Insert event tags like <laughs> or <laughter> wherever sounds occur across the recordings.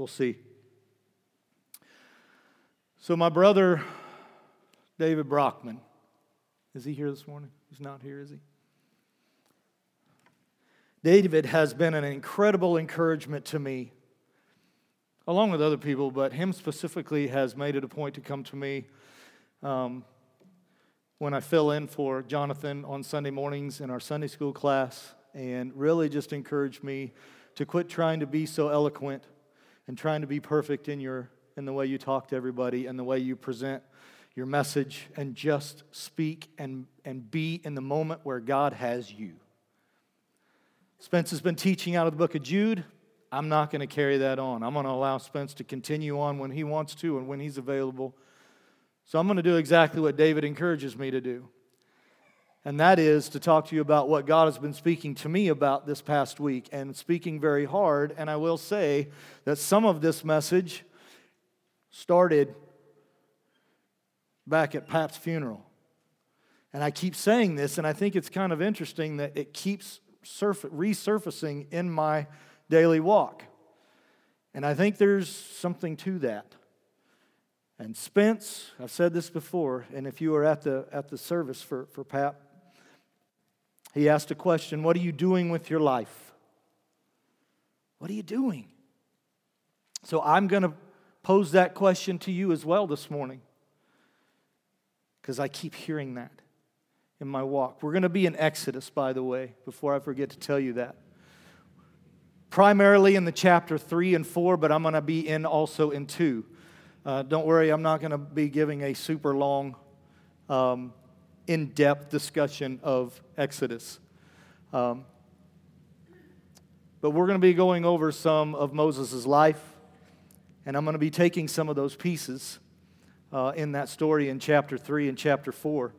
We'll see. So, my brother, David Brockman, is he here this morning? He's not here, is he? David has been an incredible encouragement to me, along with other people, but him specifically has made it a point to come to me um, when I fill in for Jonathan on Sunday mornings in our Sunday school class and really just encouraged me to quit trying to be so eloquent and trying to be perfect in your in the way you talk to everybody and the way you present your message and just speak and, and be in the moment where God has you. Spence has been teaching out of the book of Jude. I'm not going to carry that on. I'm going to allow Spence to continue on when he wants to and when he's available. So I'm going to do exactly what David encourages me to do. And that is to talk to you about what God has been speaking to me about this past week and speaking very hard. And I will say that some of this message started back at Pat's funeral. And I keep saying this, and I think it's kind of interesting that it keeps surf- resurfacing in my daily walk. And I think there's something to that. And Spence, I've said this before, and if you were at the, at the service for, for Pat, he asked a question What are you doing with your life? What are you doing? So I'm going to pose that question to you as well this morning because I keep hearing that in my walk. We're going to be in Exodus, by the way, before I forget to tell you that. Primarily in the chapter 3 and 4, but I'm going to be in also in 2. Uh, don't worry, I'm not going to be giving a super long, um, in depth discussion of Exodus. Um, but we're going to be going over some of Moses' life, and I'm going to be taking some of those pieces uh, in that story in chapter 3 and chapter 4.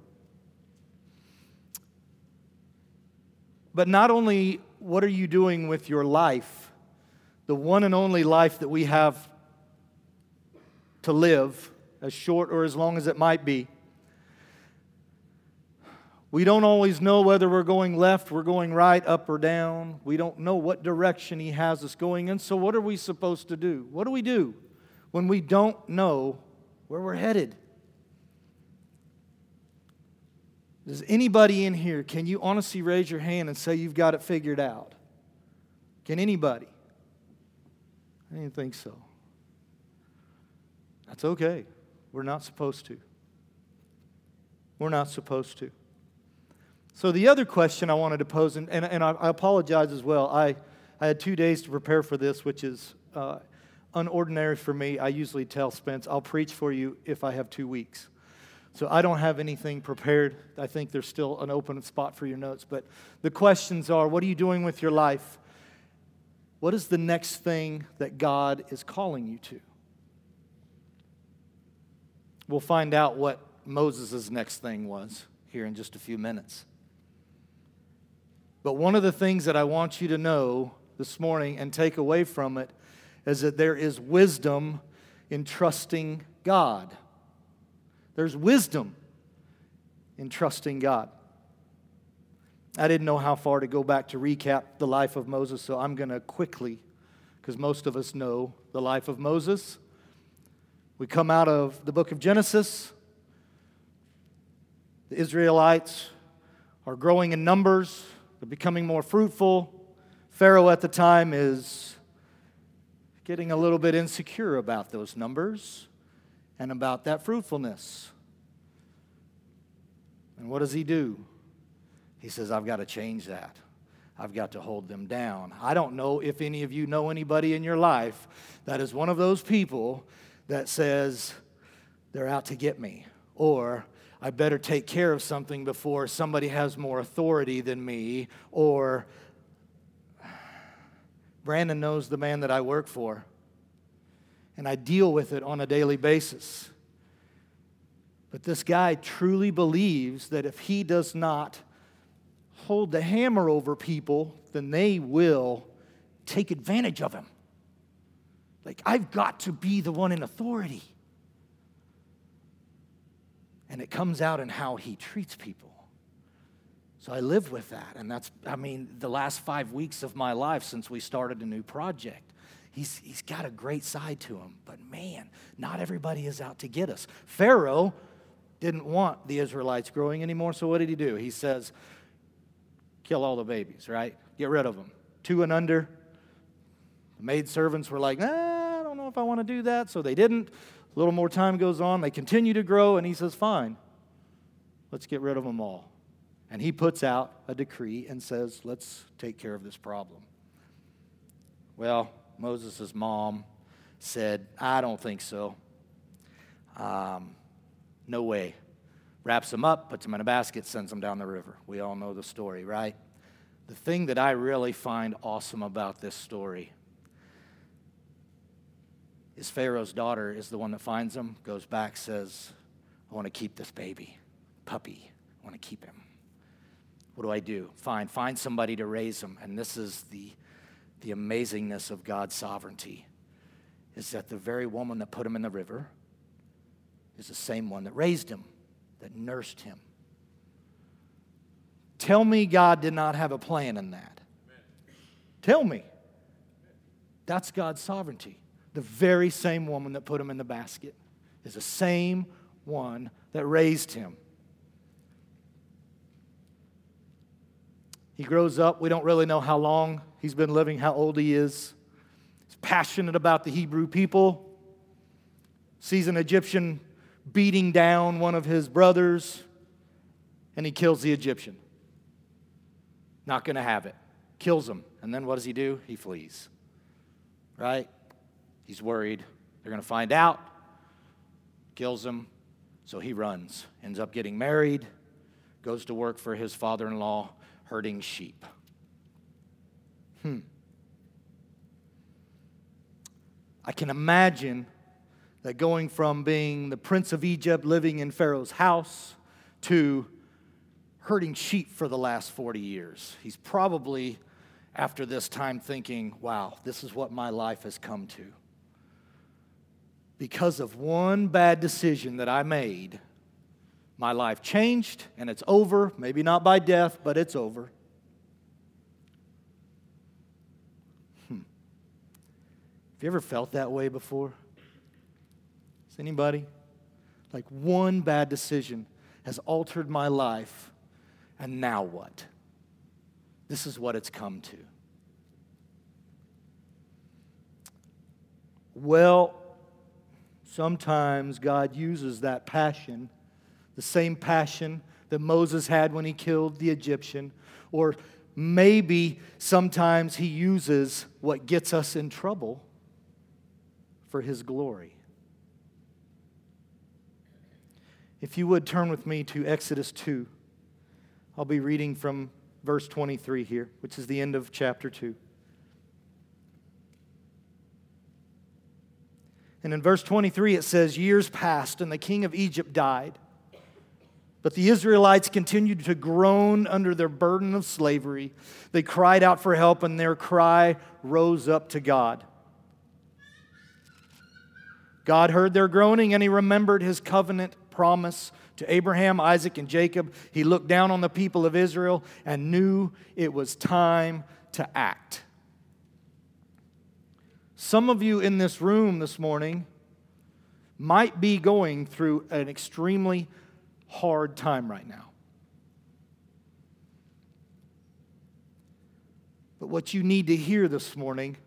But not only what are you doing with your life, the one and only life that we have to live, as short or as long as it might be. We don't always know whether we're going left, we're going right, up or down. We don't know what direction He has us going in. So, what are we supposed to do? What do we do when we don't know where we're headed? Does anybody in here, can you honestly raise your hand and say you've got it figured out? Can anybody? I didn't think so. That's okay. We're not supposed to. We're not supposed to. So, the other question I wanted to pose, and, and, and I, I, apologize as well. I, I had two days to prepare for this, which is uh, unordinary for me. I usually tell Spence, I'll preach for you if I have two weeks. So I don't have anything prepared. I think there's still an open spot for your notes. But the questions are what are you doing with your life? What is the next thing that God is calling you to? We'll find out what Moses' next thing was here in just a few minutes. But one of the things that I want you to know this morning and take away from it is that there is wisdom in trusting God. There's wisdom in trusting God. I didn't know how far to go back to recap the life of Moses, so I'm going to quickly, because most of us know the life of Moses. We come out of the book of Genesis. The Israelites are growing in numbers, becoming more fruitful. Pharaoh at the time is getting a little bit insecure about those numbers and about that fruitfulness. And what does he do? He says, I've got to change that. I've got to hold them down. I don't know if any of you know anybody in your life that is one of those people that says, they're out to get me, or I better take care of something before somebody has more authority than me, or Brandon knows the man that I work for and I deal with it on a daily basis. But this guy truly believes that if he does not hold the hammer over people, then they will take advantage of him. Like, I've got to be the one in authority. And it comes out in how he treats people. So I live with that. And that's, I mean, the last five weeks of my life since we started a new project he's, he's got a great side to him. But man, not everybody is out to get us. Pharaoh didn't want the Israelites growing anymore, so what did he do? He says, kill all the babies, right? Get rid of them. Two and under. The maid servants were like, nah, I don't know if I want to do that, so they didn't. A little more time goes on, they continue to grow, and he says, fine, let's get rid of them all. And he puts out a decree and says, let's take care of this problem. Well, Moses' mom said, I don't think so. Um, no way. Wraps them up, puts them in a basket, sends them down the river. We all know the story, right? The thing that I really find awesome about this story is Pharaoh's daughter is the one that finds him, goes back, says, I want to keep this baby, puppy. I want to keep him. What do I do? Fine, find somebody to raise him. And this is the, the amazingness of God's sovereignty is that the very woman that put him in the river is the same one that raised him, that nursed him. Tell me God did not have a plan in that. Tell me. That's God's sovereignty. The very same woman that put him in the basket is the same one that raised him. He grows up. We don't really know how long he's been living, how old he is. He's passionate about the Hebrew people. Sees an Egyptian beating down one of his brothers, and he kills the Egyptian. Not going to have it. Kills him. And then what does he do? He flees. Right? He's worried. They're going to find out. Kills him. So he runs. Ends up getting married. Goes to work for his father in law, herding sheep. Hmm. I can imagine that going from being the prince of Egypt, living in Pharaoh's house, to herding sheep for the last 40 years. He's probably, after this time, thinking, wow, this is what my life has come to. Because of one bad decision that I made, my life changed and it's over. Maybe not by death, but it's over. Hmm. Have you ever felt that way before? Is anybody? Like one bad decision has altered my life, and now what? This is what it's come to. Well, sometimes God uses that passion, the same passion that Moses had when he killed the Egyptian, or maybe sometimes he uses what gets us in trouble for his glory. If you would turn with me to Exodus 2, I'll be reading from verse 23 here, which is the end of chapter 2. And in verse 23, it says, Years passed, and the king of Egypt died. But the Israelites continued to groan under their burden of slavery. They cried out for help, and their cry rose up to God. God heard their groaning, and he remembered his covenant promise to Abraham, Isaac, and Jacob, he looked down on the people of Israel and knew it was time to act. Some of you in this room this morning might be going through an extremely hard time right now. But what you need to hear this morning,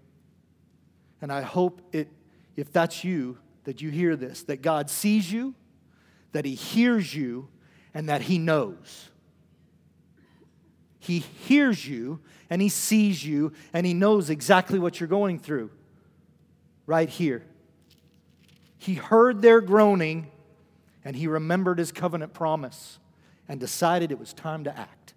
and I hope it, if that's you, that you hear this, that God sees you, that He hears you and that He knows. He hears you and He sees you and He knows exactly what you're going through right here. He heard their groaning and He remembered His covenant promise and decided it was time to act.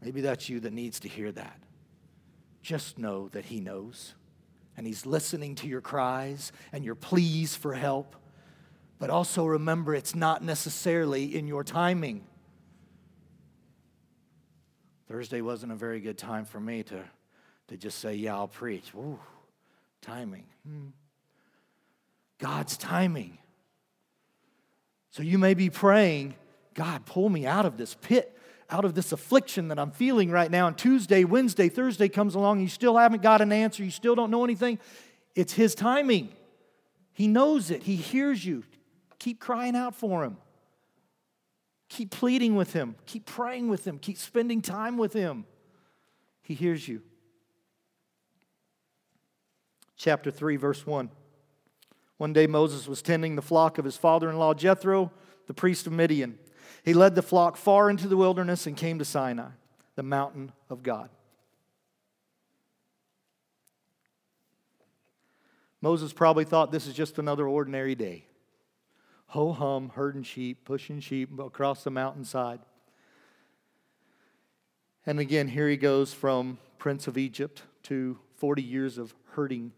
Maybe that's you that needs to hear that. Just know that He knows and He's listening to your cries and your pleas for help. But also remember, it's not necessarily in your timing. Thursday wasn't a very good time for me to, to just say, Yeah, I'll preach. Timing. Hmm. God's timing. So you may be praying, God, pull me out of this pit out of this affliction that I'm feeling right now, and Tuesday, Wednesday, Thursday comes along, and you still haven't got an answer, you still don't know anything, it's His timing. He knows it, He hears you. Keep crying out for Him. Keep pleading with Him. Keep praying with Him. Keep spending time with Him. He hears you. Chapter 3, verse 1. One day Moses was tending the flock of his father in law Jethro, the priest of Midian. He led the flock far into the wilderness and came to Sinai, the mountain of God. Moses probably thought this is just another ordinary day. Ho hum, herding sheep, pushing sheep across the mountainside. And again, here he goes from Prince of Egypt to 40 years of herding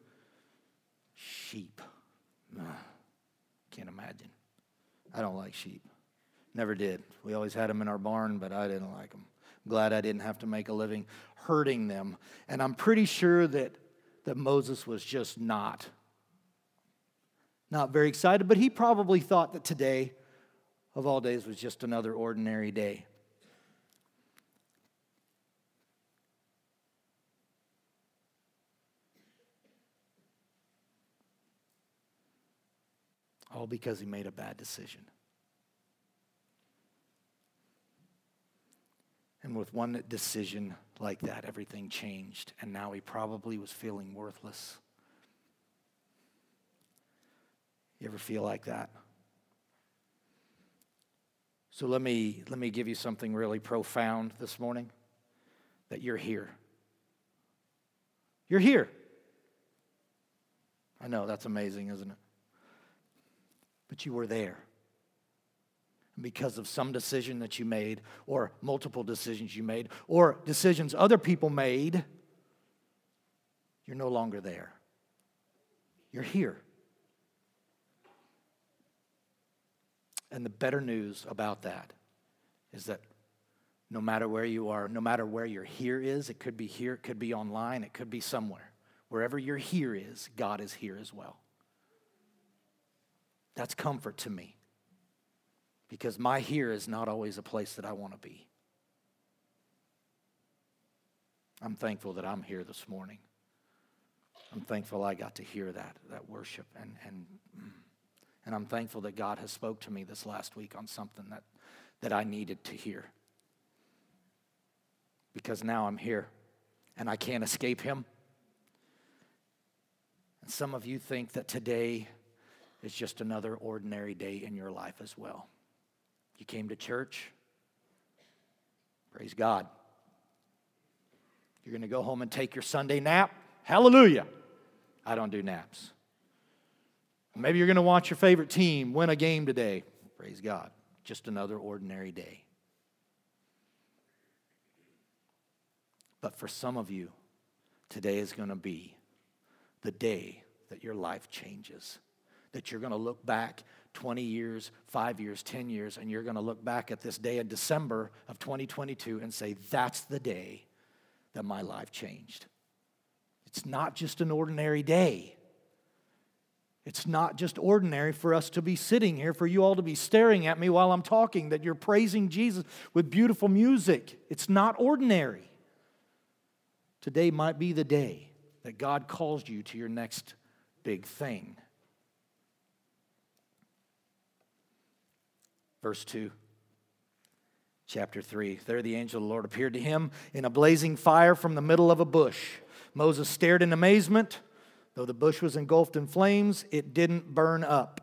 sheep. Ah, can't imagine. I don't like sheep. Never did. We always had them in our barn, but I didn't like them. Glad I didn't have to make a living herding them. And I'm pretty sure that, that Moses was just not, not very excited, but he probably thought that today, of all days, was just another ordinary day. All because he made a bad decision. And with one decision like that, everything changed. And now he probably was feeling worthless. You ever feel like that? So let me, let me give you something really profound this morning that you're here. You're here. I know, that's amazing, isn't it? But you were there because of some decision that you made, or multiple decisions you made, or decisions other people made, you're no longer there. You're here. And the better news about that is that no matter where you are, no matter where your here is, it could be here, it could be online, it could be somewhere. Wherever your here is, God is here as well. That's comfort to me because my here is not always a place that I want to be. I'm thankful that I'm here this morning. I'm thankful I got to hear that, that worship. And, and, mm. And I'm thankful that God has spoke to me this last week on something that, that I needed to hear. Because now I'm here and I can't escape him. And some of you think that today is just another ordinary day in your life as well. You came to church. Praise God. You're going to go home and take your Sunday nap. Hallelujah. I don't do naps. Maybe you're going to watch your favorite team win a game today. Praise God. Just another ordinary day. But for some of you, today is going to be the day that your life changes. That you're going to look back 20 years, five years, 10 years, and you're going to look back at this day in December of 2022 and say, that's the day that my life changed. It's not just an ordinary day. It's not just ordinary for us to be sitting here, for you all to be staring at me while I'm talking, that you're praising Jesus with beautiful music. It's not ordinary. Today might be the day that God calls you to your next big thing. Verse 2, chapter 3. There the angel of the Lord appeared to him in a blazing fire from the middle of a bush. Moses stared in amazement. Though the bush was engulfed in flames, it didn't burn up.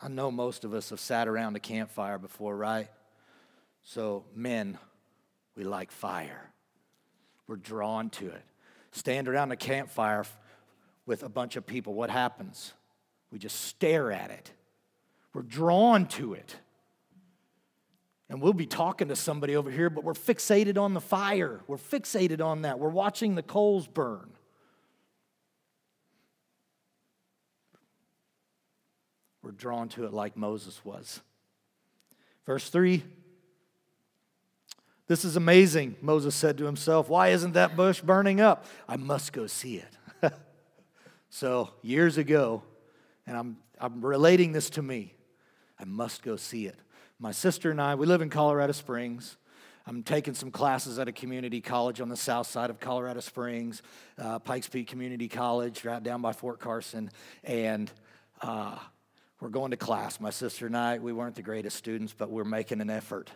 I know most of us have sat around a campfire before, right? So, men, we like fire. We're drawn to it. Stand around a campfire with a bunch of people. What happens? We just stare at it. We're drawn to it. And we'll be talking to somebody over here, but we're fixated on the fire. We're fixated on that. We're watching the coals burn. We're drawn to it like Moses was. Verse 3 This is amazing, Moses said to himself. Why isn't that bush burning up? I must go see it. <laughs> so, years ago, and I'm, I'm relating this to me. I must go see it. My sister and I, we live in Colorado Springs. I'm taking some classes at a community college on the south side of Colorado Springs, uh, Pikes Peak Community College, right down by Fort Carson. And uh, we're going to class. My sister and I, we weren't the greatest students, but we're making an effort.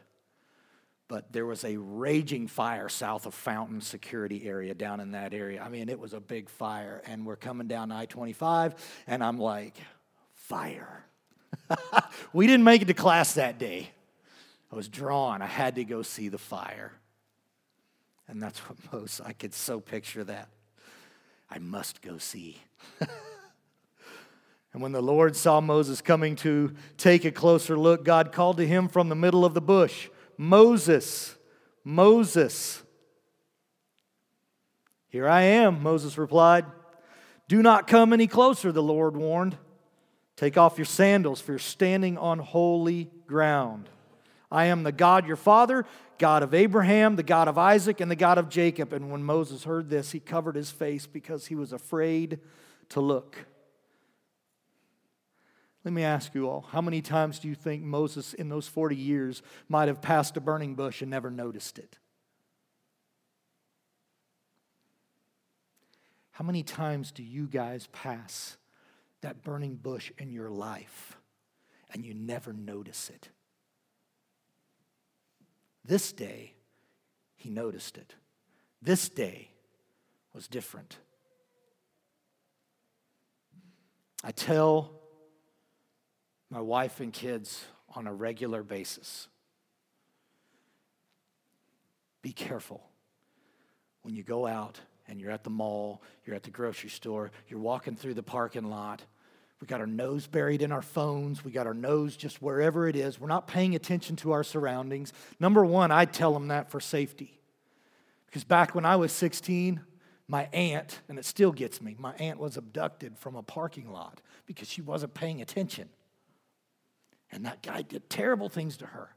But there was a raging fire south of Fountain Security area down in that area. I mean, it was a big fire. And we're coming down I 25, and I'm like, fire. <laughs> we didn't make it to class that day. I was drawn. I had to go see the fire. And that's what <laughs> most, I could so picture that. I must go see. <laughs> and when the Lord saw Moses coming to take a closer look, God called to him from the middle of the bush Moses, Moses. Here I am, Moses replied. Do not come any closer, the Lord warned. Take off your sandals, for you're standing on holy ground. I am the God your father, God of Abraham, the God of Isaac, and the God of Jacob. And when Moses heard this, he covered his face because he was afraid to look. Let me ask you all how many times do you think Moses in those 40 years might have passed a burning bush and never noticed it? How many times do you guys pass that burning bush in your life and you never notice it? This day, he noticed it. This day was different. I tell my wife and kids on a regular basis be careful when you go out and you're at the mall, you're at the grocery store, you're walking through the parking lot we got our nose buried in our phones. We got our nose just wherever it is. We're not paying attention to our surroundings. Number one, I tell them that for safety. Because back when I was 16, my aunt, and it still gets me, my aunt was abducted from a parking lot because she wasn't paying attention. And that guy did terrible things to her.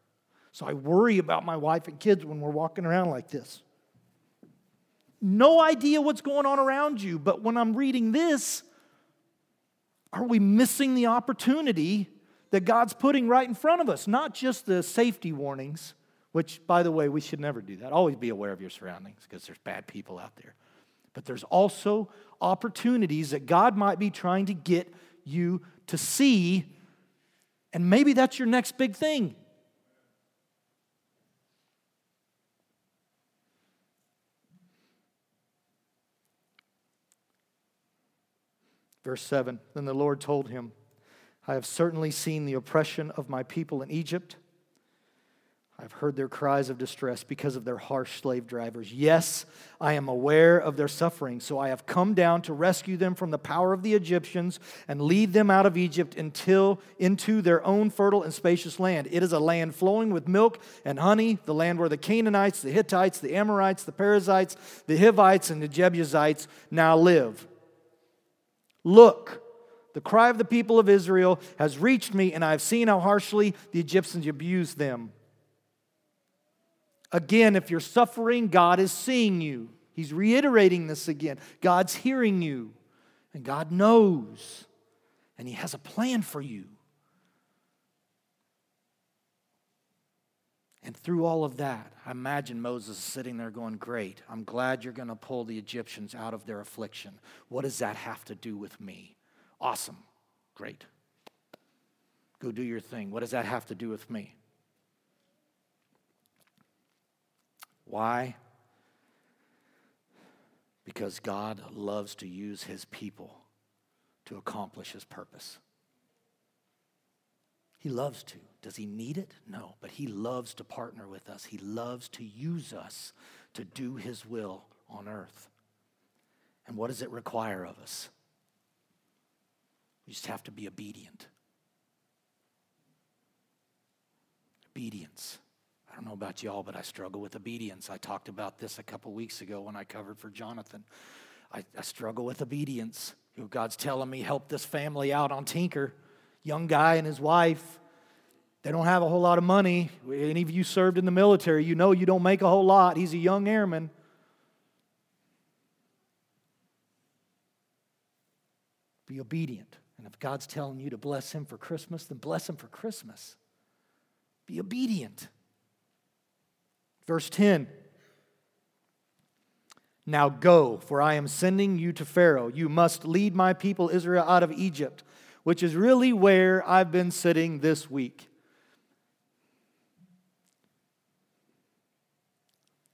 So I worry about my wife and kids when we're walking around like this. No idea what's going on around you, but when I'm reading this, are we missing the opportunity that God's putting right in front of us? Not just the safety warnings, which, by the way, we should never do that. Always be aware of your surroundings because there's bad people out there. But there's also opportunities that God might be trying to get you to see, and maybe that's your next big thing. Verse 7 Then the Lord told him, I have certainly seen the oppression of my people in Egypt. I've heard their cries of distress because of their harsh slave drivers. Yes, I am aware of their suffering, so I have come down to rescue them from the power of the Egyptians and lead them out of Egypt until into their own fertile and spacious land. It is a land flowing with milk and honey, the land where the Canaanites, the Hittites, the Amorites, the Perizzites, the Hivites, and the Jebusites now live. Look, the cry of the people of Israel has reached me, and I have seen how harshly the Egyptians abuse them. Again, if you're suffering, God is seeing you. He's reiterating this again. God's hearing you, and God knows, and He has a plan for you. And through all of that, I imagine Moses sitting there going, Great, I'm glad you're going to pull the Egyptians out of their affliction. What does that have to do with me? Awesome. Great. Go do your thing. What does that have to do with me? Why? Because God loves to use his people to accomplish his purpose. He loves to. Does he need it? No, but he loves to partner with us. He loves to use us to do his will on earth. And what does it require of us? We just have to be obedient. Obedience. I don't know about y'all, but I struggle with obedience. I talked about this a couple weeks ago when I covered for Jonathan. I, I struggle with obedience. God's telling me, help this family out on Tinker young guy and his wife. They don't have a whole lot of money. Any of you served in the military, you know you don't make a whole lot. He's a young airman. Be obedient. And if God's telling you to bless him for Christmas, then bless him for Christmas. Be obedient. Verse 10 Now go, for I am sending you to Pharaoh. You must lead my people Israel out of Egypt, which is really where I've been sitting this week.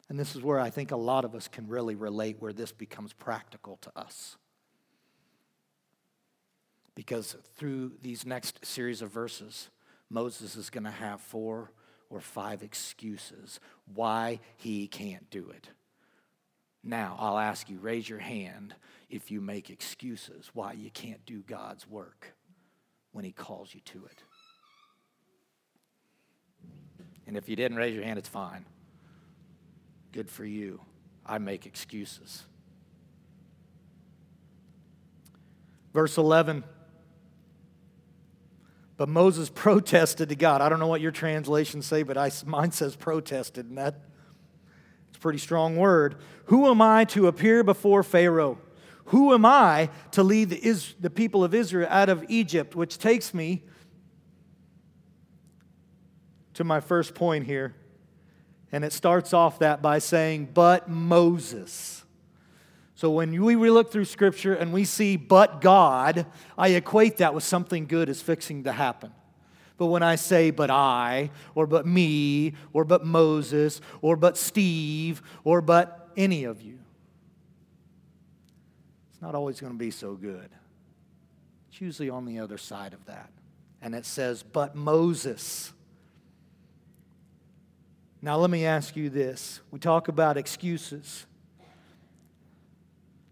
And this is where I think a lot of us can really relate, where this becomes practical to us. Because through these next series of verses, Moses is going to have four or five excuses why he can't do it. Now, I'll ask you, raise your hand if you make excuses why you can't do God's work when he calls you to it. And if you didn't raise your hand, it's fine. Good for you. I make excuses. Verse 11. But Moses <laughs> protested to God. I don't know what your translations say, but I, mine says protested, and that it's a pretty strong word. Who am I to appear before Pharaoh? Who am I to lead the, Is, the people of Israel out of Egypt? Which takes me to my first point here. And it starts off that by saying, but Moses. So when we look through Scripture and we see but God, I equate that with something good is fixing to happen. But when I say but I, or but me, or but Moses, or but Steve, or but any of you, it's not always going to be so good. It's usually on the other side of that. And it says, but Moses. Now, let me ask you this. We talk about excuses.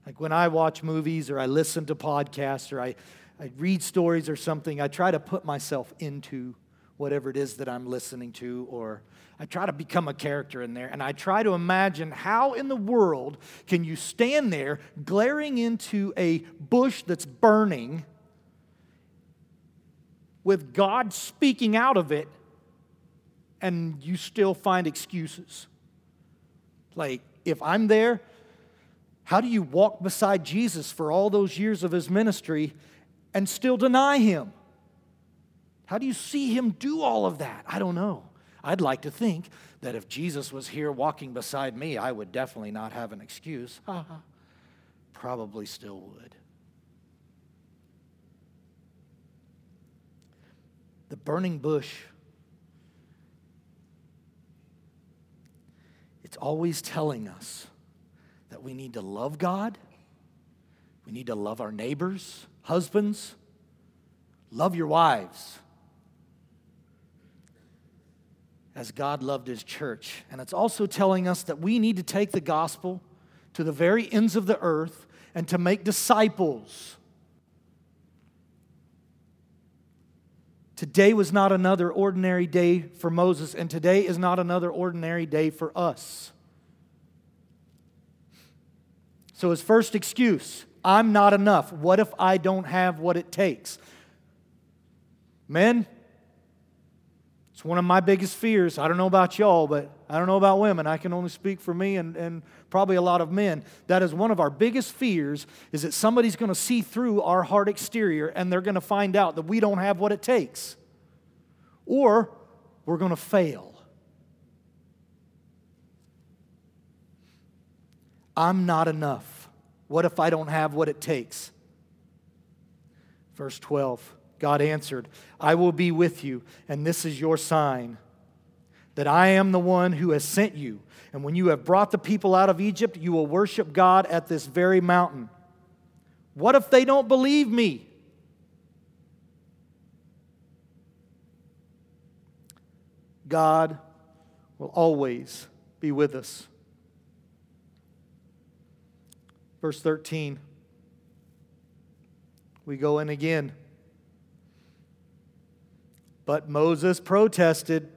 Like when I watch movies or I listen to podcasts or I, I read stories or something, I try to put myself into whatever it is that I'm listening to, or I try to become a character in there, and I try to imagine how in the world can you stand there glaring into a bush that's burning with God speaking out of it and you still find excuses. Like, if I'm there, how do you walk beside Jesus for all those years of his ministry and still deny him? How do you see him do all of that? I don't know. I'd like to think that if Jesus was here walking beside me, I would definitely not have an excuse. <laughs> Probably still would. The burning bush It's always telling us that we need to love God, we need to love our neighbors, husbands, love your wives as God loved his church. And it's also telling us that we need to take the gospel to the very ends of the earth and to make disciples. Today was not another ordinary day for Moses, and today is not another ordinary day for us. So, his first excuse I'm not enough. What if I don't have what it takes? Men, it's one of my biggest fears. I don't know about y'all, but I don't know about women. I can only speak for me and, and probably a lot of men. That is one of our biggest fears is that somebody's going to see through our hard exterior and they're going to find out that we don't have what it takes. Or we're going to fail. I'm not enough. What if I don't have what it takes? Verse 12 God answered, I will be with you, and this is your sign that I am the one who has sent you. And when you have brought the people out of Egypt, you will worship God at this very mountain. What if they don't believe me? God will always be with us. Verse 13, we go in again. But Moses protested.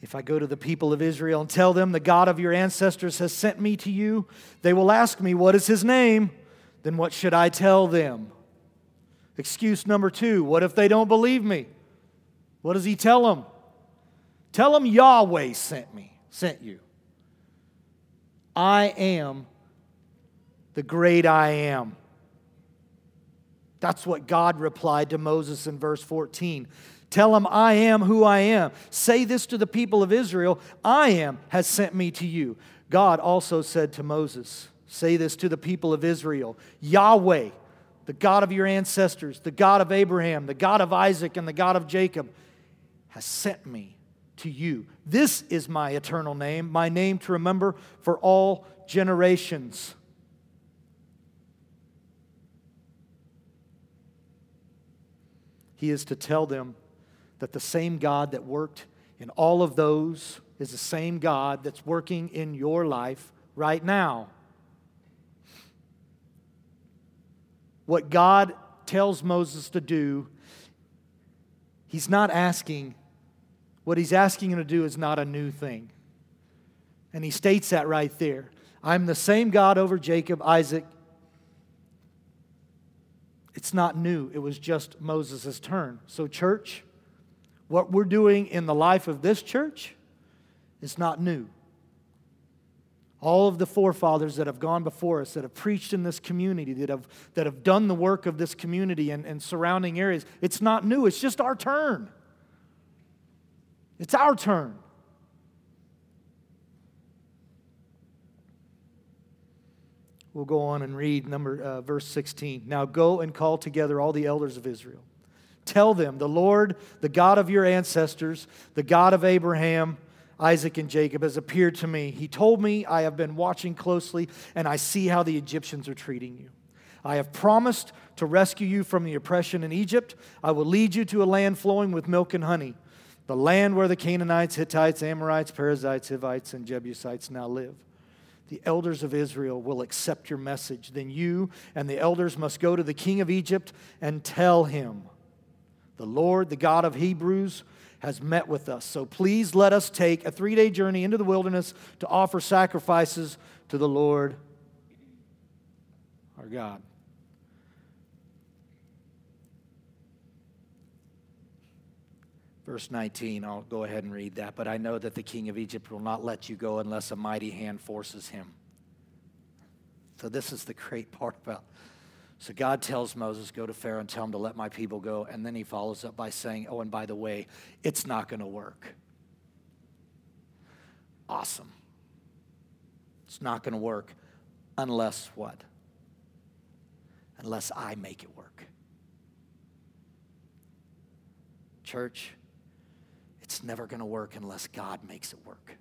If I go to the people of Israel and tell them the God of your ancestors has sent me to you, they will ask me, What is his name? Then what should I tell them? Excuse number two What if they don't believe me? What does he tell them? Tell them Yahweh sent me, sent you. I am the great I am. That's what God replied to Moses in verse 14. Tell them, I am who I am. Say this to the people of Israel I am has sent me to you. God also said to Moses, Say this to the people of Israel Yahweh, the God of your ancestors, the God of Abraham, the God of Isaac, and the God of Jacob, has sent me to you. This is my eternal name, my name to remember for all generations. He is to tell them that the same God that worked in all of those is the same God that's working in your life right now. What God tells Moses to do, he's not asking, what he's asking him to do is not a new thing. And he states that right there. I'm the same God over Jacob, Isaac. It's not new, it was just Moses' turn. So, church, what we're doing in the life of this church is not new. All of the forefathers that have gone before us, that have preached in this community, that have, that have done the work of this community and, and surrounding areas, it's not new. It's just our turn. It's our turn. We'll go on and read number uh, verse 16. Now go and call together all the elders of Israel Tell them, the Lord, the God of your ancestors, the God of Abraham, Isaac, and Jacob, has appeared to me. He told me, I have been watching closely, and I see how the Egyptians are treating you. I have promised to rescue you from the oppression in Egypt. I will lead you to a land flowing with milk and honey, the land where the Canaanites, Hittites, Amorites, Perizzites, Hivites, and Jebusites now live. The elders of Israel will accept your message. Then you and the elders must go to the king of Egypt and tell him. The Lord, the God of Hebrews, has met with us. So please let us take a three day journey into the wilderness to offer sacrifices to the Lord our God. Verse 19, I'll go ahead and read that. But I know that the king of Egypt will not let you go unless a mighty hand forces him. So, this is the great part about so God tells Moses, Go to Pharaoh and tell him to let my people go. And then he follows up by saying, Oh, and by the way, it's not going to work. Awesome. It's not going to work unless what? Unless I make it work. Church, it's never going to work unless God makes it work.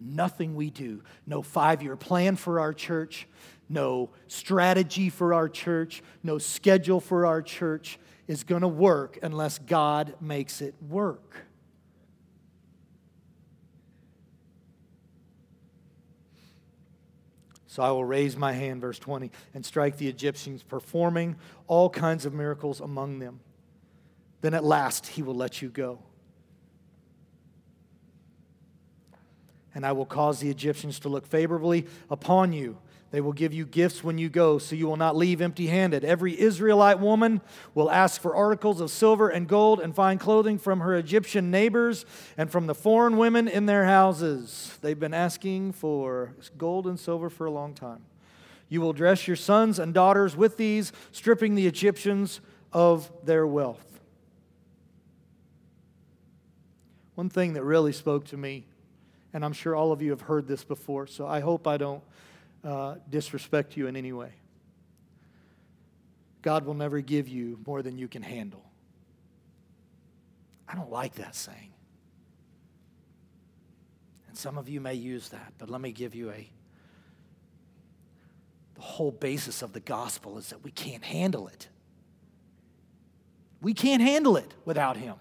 Nothing we do, no five year plan for our church, no strategy for our church, no schedule for our church is going to work unless God makes it work. So I will raise my hand, verse 20, and strike the Egyptians, performing all kinds of miracles among them. Then at last he will let you go. And I will cause the Egyptians to look favorably upon you they will give you gifts when you go, so you will not leave empty handed. Every Israelite woman will ask for articles of silver and gold and fine clothing from her Egyptian neighbors and from the foreign women in their houses. They've been asking for gold and silver for a long time. You will dress your sons and daughters with these, stripping the Egyptians of their wealth. One thing that really spoke to me, and I'm sure all of you have heard this before, so I hope I don't uh, disrespect you in any way. God will never give you more than you can handle. I don't like that saying. And some of you may use that, but let me give you a the whole basis of the gospel is that we can't handle it. We can't handle it without him.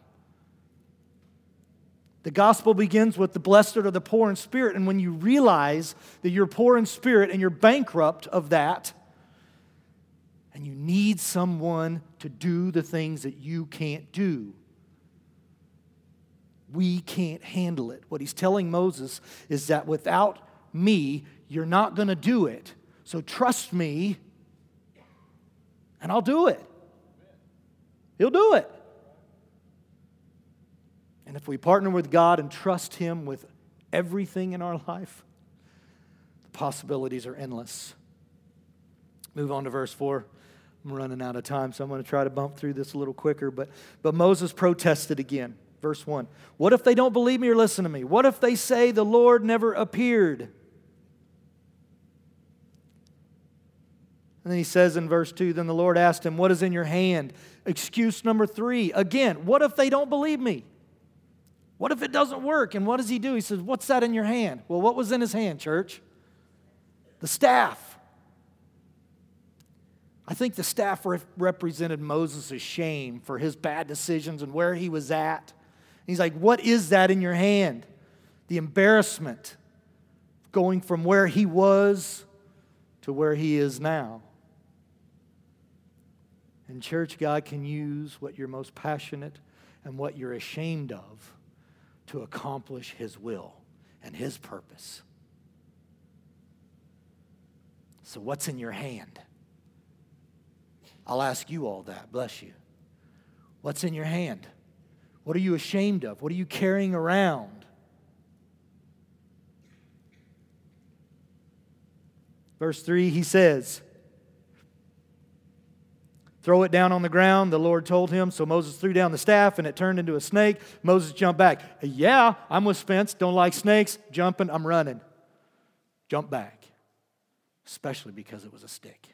The gospel begins with the blessed are the poor in spirit. And when you realize that you're poor in spirit and you're bankrupt of that, and you need someone to do the things that you can't do, we can't handle it. What he's telling Moses is that without me, you're not going to do it. So trust me, and I'll do it. He'll do it. And if we partner with God and trust Him with everything in our life, the possibilities are endless. Move on to verse 4. I'm running out of time, so I'm going to try to bump through this a little quicker. But, but Moses protested again. Verse 1. What if they don't believe me or listen to me? What if they say the Lord never appeared? And then he says in verse 2 Then the Lord asked him, What is in your hand? Excuse number three. Again, what if they don't believe me? What if it doesn't work? And what does he do? He says, What's that in your hand? Well, what was in his hand, church? The staff. I think the staff represented Moses' shame for his bad decisions and where he was at. he's like, What is that in your hand? The embarrassment going from where he was to where he is now. And, church, God can use what you're most passionate and what you're ashamed of to accomplish his will and his purpose. So, what's in your hand? I'll ask you all that. Bless you. What's in your hand? What are you ashamed of? What are you carrying around? Verse 3, he says, Throw it down on the ground, the Lord told him. So Moses threw down the staff and it turned into a snake. Moses jumped back. Yeah, I'm with Spence. Don't like snakes. Jumping, I'm running. Jump back. Especially because it was a stick.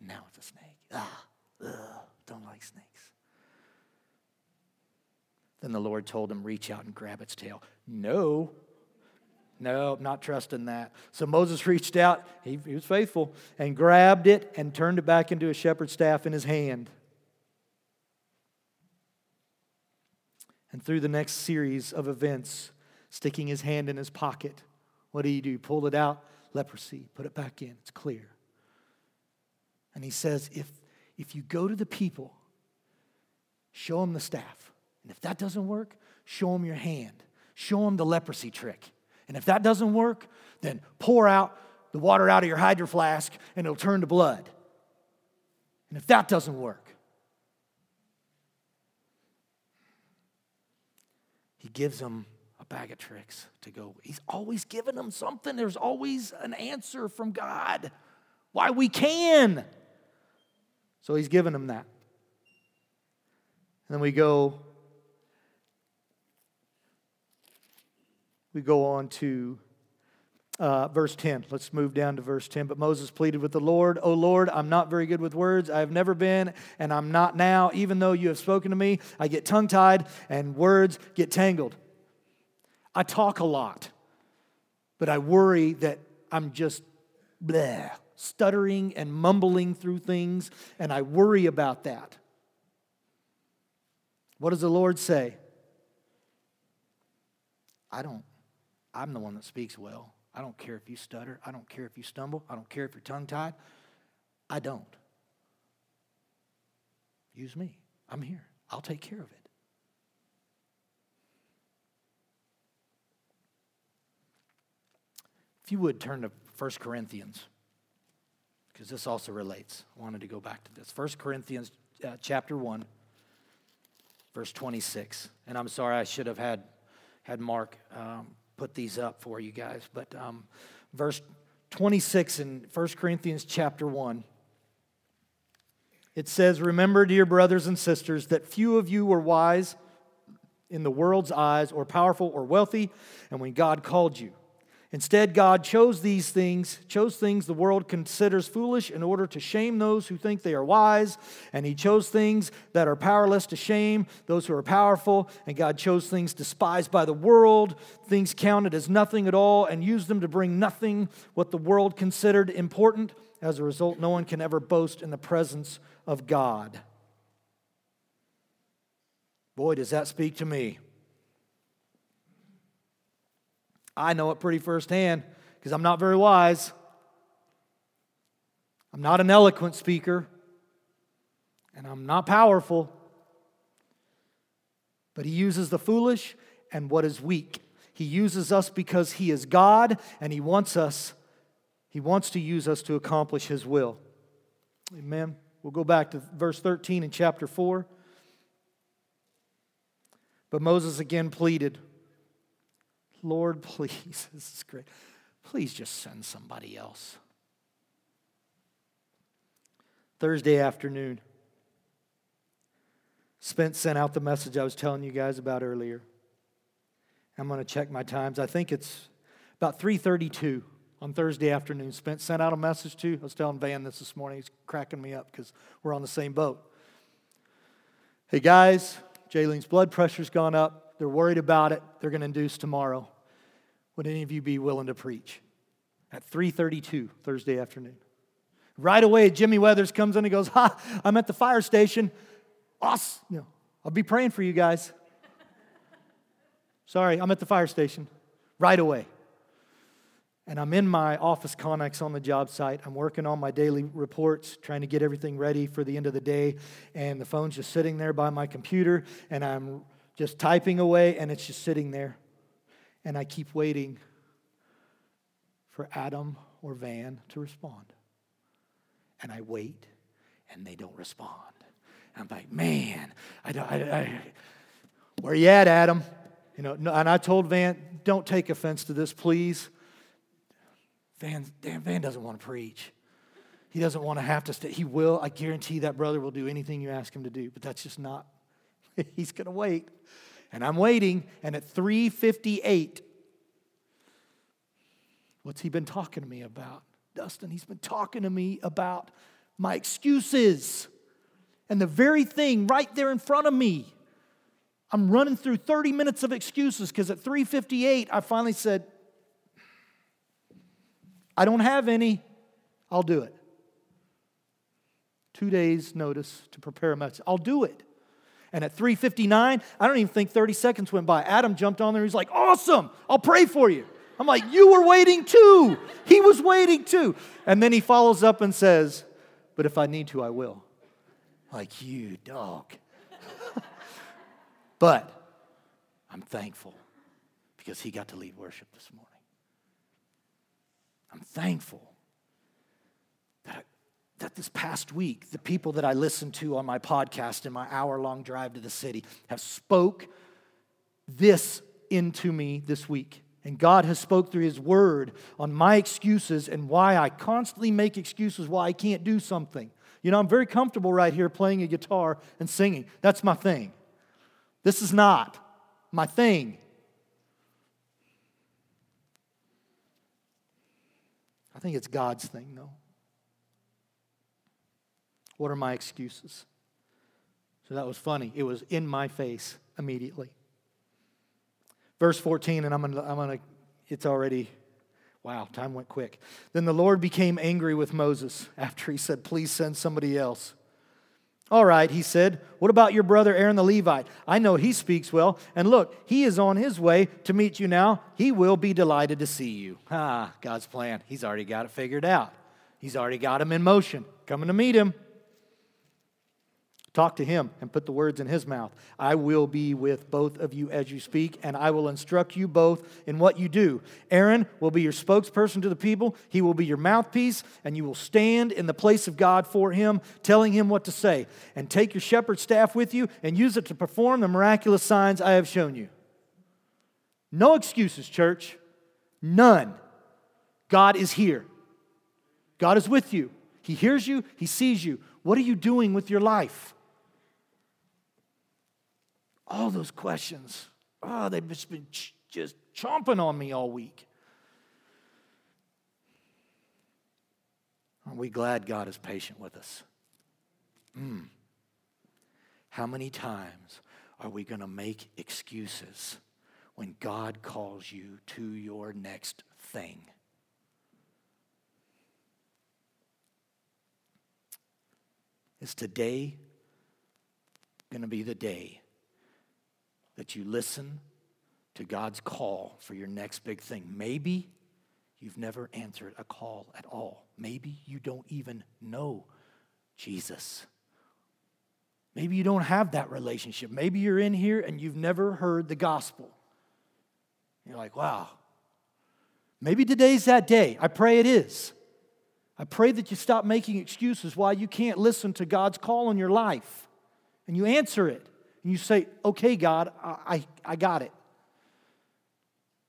And now it's a snake. Ah, ugh, don't like snakes. Then the Lord told him, Reach out and grab its tail. No, no, not trusting that. So Moses reached out, he, he was faithful, and grabbed it and turned it back into a shepherd's staff in his hand. And through the next series of events, sticking his hand in his pocket, what do you do? Pull it out, leprosy, put it back in, it's clear. And he says, if, if you go to the people, show them the staff. And if that doesn't work, show them your hand. Show them the leprosy trick. And if that doesn't work, then pour out the water out of your hydro flask and it'll turn to blood. And if that doesn't work, he gives them a bag of tricks to go. He's always giving them something. There's always an answer from God why we can. So he's giving them that. And then we go we go on to uh, verse 10. Let's move down to verse 10. But Moses pleaded with the Lord, O Lord, I'm not very good with words. I have never been, and I'm not now. Even though you have spoken to me, I get tongue tied and words get tangled. I talk a lot, but I worry that I'm just bleh stuttering and mumbling through things, and I worry about that. What does the Lord say? I don't, I'm the one that speaks well. I don't care if you stutter. I don't care if you stumble. I don't care if you're tongue tied. I don't. Use me. I'm here. I'll take care of it. If you would turn to 1 Corinthians because this also relates. I wanted to go back to this. 1 Corinthians uh, chapter 1, verse 26. And I'm sorry, I should have had, had Mark um, put these up for you guys. But um, verse 26 in 1 Corinthians chapter 1. It says, Remember, dear brothers and sisters, that few of you were wise in the world's eyes, or powerful, or wealthy, and when God called you. Instead, God chose these things, chose things the world considers foolish in order to shame those who think they are wise. And He chose things that are powerless to shame those who are powerful. And God chose things despised by the world, things counted as nothing at all, and used them to bring nothing what the world considered important. As a result, no one can ever boast in the presence of God. Boy, does that speak to me. I know it pretty firsthand because I'm not very wise. I'm not an eloquent speaker, and I'm not powerful. But he uses the foolish and what is weak. He uses us because he is God and he wants us, he wants to use us to accomplish his will. Amen. We'll go back to verse 13 in chapter 4. But Moses again pleaded. Lord, <laughs> please, this is great. Please just send somebody else. Thursday afternoon. Spence sent out the message I was telling you guys about earlier. I'm going to check my times. I think it's about 3:32 on Thursday afternoon. Spence sent out a message to. I was telling Van this this morning. He's cracking me up because we're on the same boat. Hey guys, Jaylene's blood pressure's gone up. They're worried about it. They're going to induce tomorrow. Would any of you be willing to preach? At 3:32 Thursday afternoon. Right away, Jimmy Weathers comes in and goes, "Ha! I'm at the fire station. Awesome. I'll be praying for you guys." Sorry, I'm at the fire station. Right away. And I'm in my office connex on the job site. I'm working on my daily reports, trying to get everything ready for the end of the day. And the phone's just sitting there by my computer, and I'm just typing away, and it's just sitting there. And I keep waiting for Adam or Van to respond. And I wait, and they don't respond. I'm like, man, I don't, I, I, where you at, Adam? You know, no, and I told Van, don't take offense to this, please. Van, Dan, Van doesn't want to preach. He doesn't want to have to stay. He will. I guarantee that brother will do anything you ask him to do, but that's just not. <laughs> He's going to wait. And I'm waiting, and at 358, what's he been talking to me about? Dustin, he's been talking to me about my excuses. And the very thing right there in front of me. I'm running through 30 minutes of excuses because at 358, I finally said, I don't have any. I'll do it. Two days' notice to prepare a message. I'll do it. And at 3:59, I don't even think 30 seconds went by. Adam jumped on there. He's like, "Awesome! I'll pray for you." I'm like, "You were waiting too. He was waiting too." And then he follows up and says, "But if I need to, I will." Like you, dog. <laughs> but I'm thankful because he got to lead worship this morning. I'm thankful that this past week, the people that I listened to on my podcast in my hour long drive to the city have spoke this into me this week. And God has spoke through his word on my excuses and why I constantly make excuses why I can't do something. You know, I'm very comfortable right here playing a guitar and singing. That's my thing. This is not my thing. I think it's God's thing, though. What are my excuses? So that was funny. It was in my face immediately. Verse 14, and I'm gonna, I'm gonna it's already, wow, time went quick. Then the Lord became angry with Moses after he said, Please send somebody else. All right, he said, What about your brother Aaron the Levite? I know he speaks well. And look, he is on his way to meet you now. He will be delighted to see you. Ah, God's plan. He's already got it figured out. He's already got him in motion, coming to meet him. Talk to him and put the words in his mouth. I will be with both of you as you speak, and I will instruct you both in what you do. Aaron will be your spokesperson to the people, he will be your mouthpiece, and you will stand in the place of God for him, telling him what to say. And take your shepherd staff with you and use it to perform the miraculous signs I have shown you. No excuses, church. None. God is here. God is with you. He hears you, He sees you. What are you doing with your life? All those questions. Oh, they've just been ch- just chomping on me all week. Aren't we glad God is patient with us? Mm. How many times are we going to make excuses when God calls you to your next thing? Is today going to be the day that you listen to God's call for your next big thing. Maybe you've never answered a call at all. Maybe you don't even know Jesus. Maybe you don't have that relationship. Maybe you're in here and you've never heard the gospel. You're like, wow. Maybe today's that day. I pray it is. I pray that you stop making excuses why you can't listen to God's call on your life and you answer it and you say, okay, God, I, I, got it.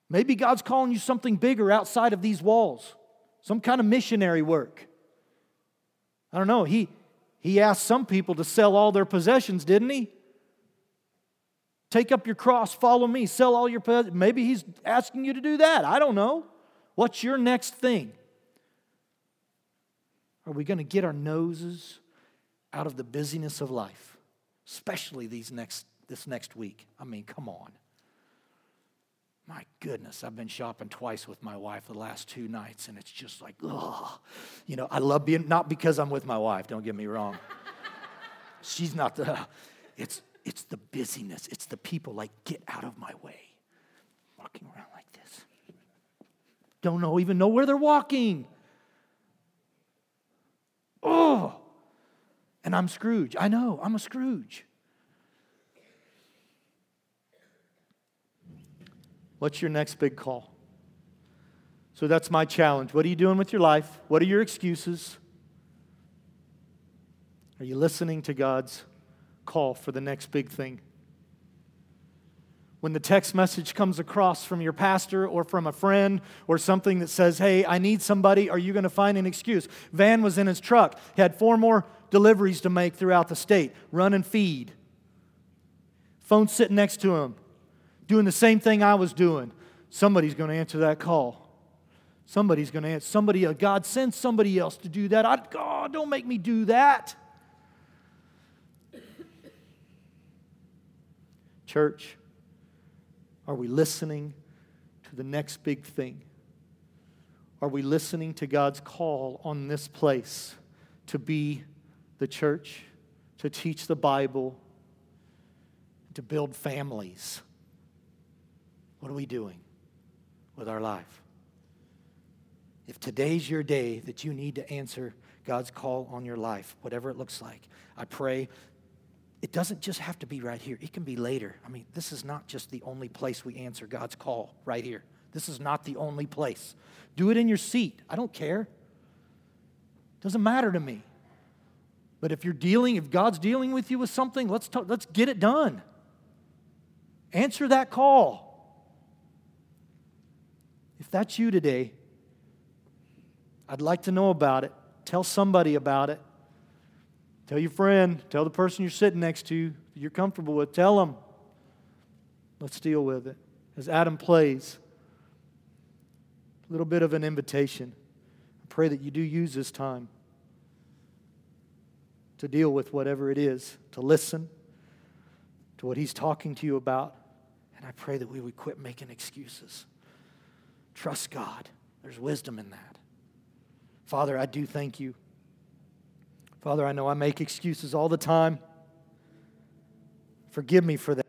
Maybe God's calling you something bigger outside of these walls, some kind of missionary work. I don't know. He, He asked some people to sell all their possessions, didn't he? Take up your cross, follow me, sell all your possessions. Maybe he's asking you to do that. I don't know. What's your next thing? Are we going to get our noses out of the busyness of life, especially these next, this next week? I mean, come on. My goodness, I've been shopping twice with my wife the last two nights, and it's just like, oh, you know, I love being, not because I'm with my wife, don't get me wrong. <laughs> She's not the, it's, it's the busyness, it's the people like, get out of my way. Walking around like this. Don't know, even know where they're walking. Oh, and I'm Scrooge. I know, I'm a Scrooge. What's your next big call? So that's my challenge. What are you doing with your life? What are your excuses? Are you listening to God's call for the next big thing? When the text message comes across from your pastor or from a friend or something that says, Hey, I need somebody, are you going to find an excuse? Van was in his truck, he had four more deliveries to make throughout the state run and feed. Phone sitting next to him doing the same thing I was doing. Somebody's going to answer that call. Somebody's going to answer. Somebody, uh, God sends somebody else to do that. I, God, don't make me do that. <coughs> Church, are we listening to the next big thing? Are we listening to God's call on this place to be the church, to teach the Bible, to build families? What are we doing with our life? If today's your day that you need to answer God's call on your life, whatever it looks like, I pray it doesn't just have to be right here, it can be later. I mean, this is not just the only place we answer God's call right here. This is not the only place. Do it in your seat. I don't care. Doesn't matter to me. But if you're dealing, if God's dealing with you with something, let's talk, let's get it done. Answer that call. If that's you today, I'd like to know about it. Tell somebody about it. Tell your friend, tell the person you're sitting next to that you're comfortable with, tell them. Let's deal with it. As Adam plays, a little bit of an invitation. I pray that you do use this time to deal with whatever it is, to listen to what he's talking to you about. And I pray that we would quit making excuses. Trust God. There's wisdom in that. Father, I do thank you. Father, I know I make excuses all the time. Forgive me for that.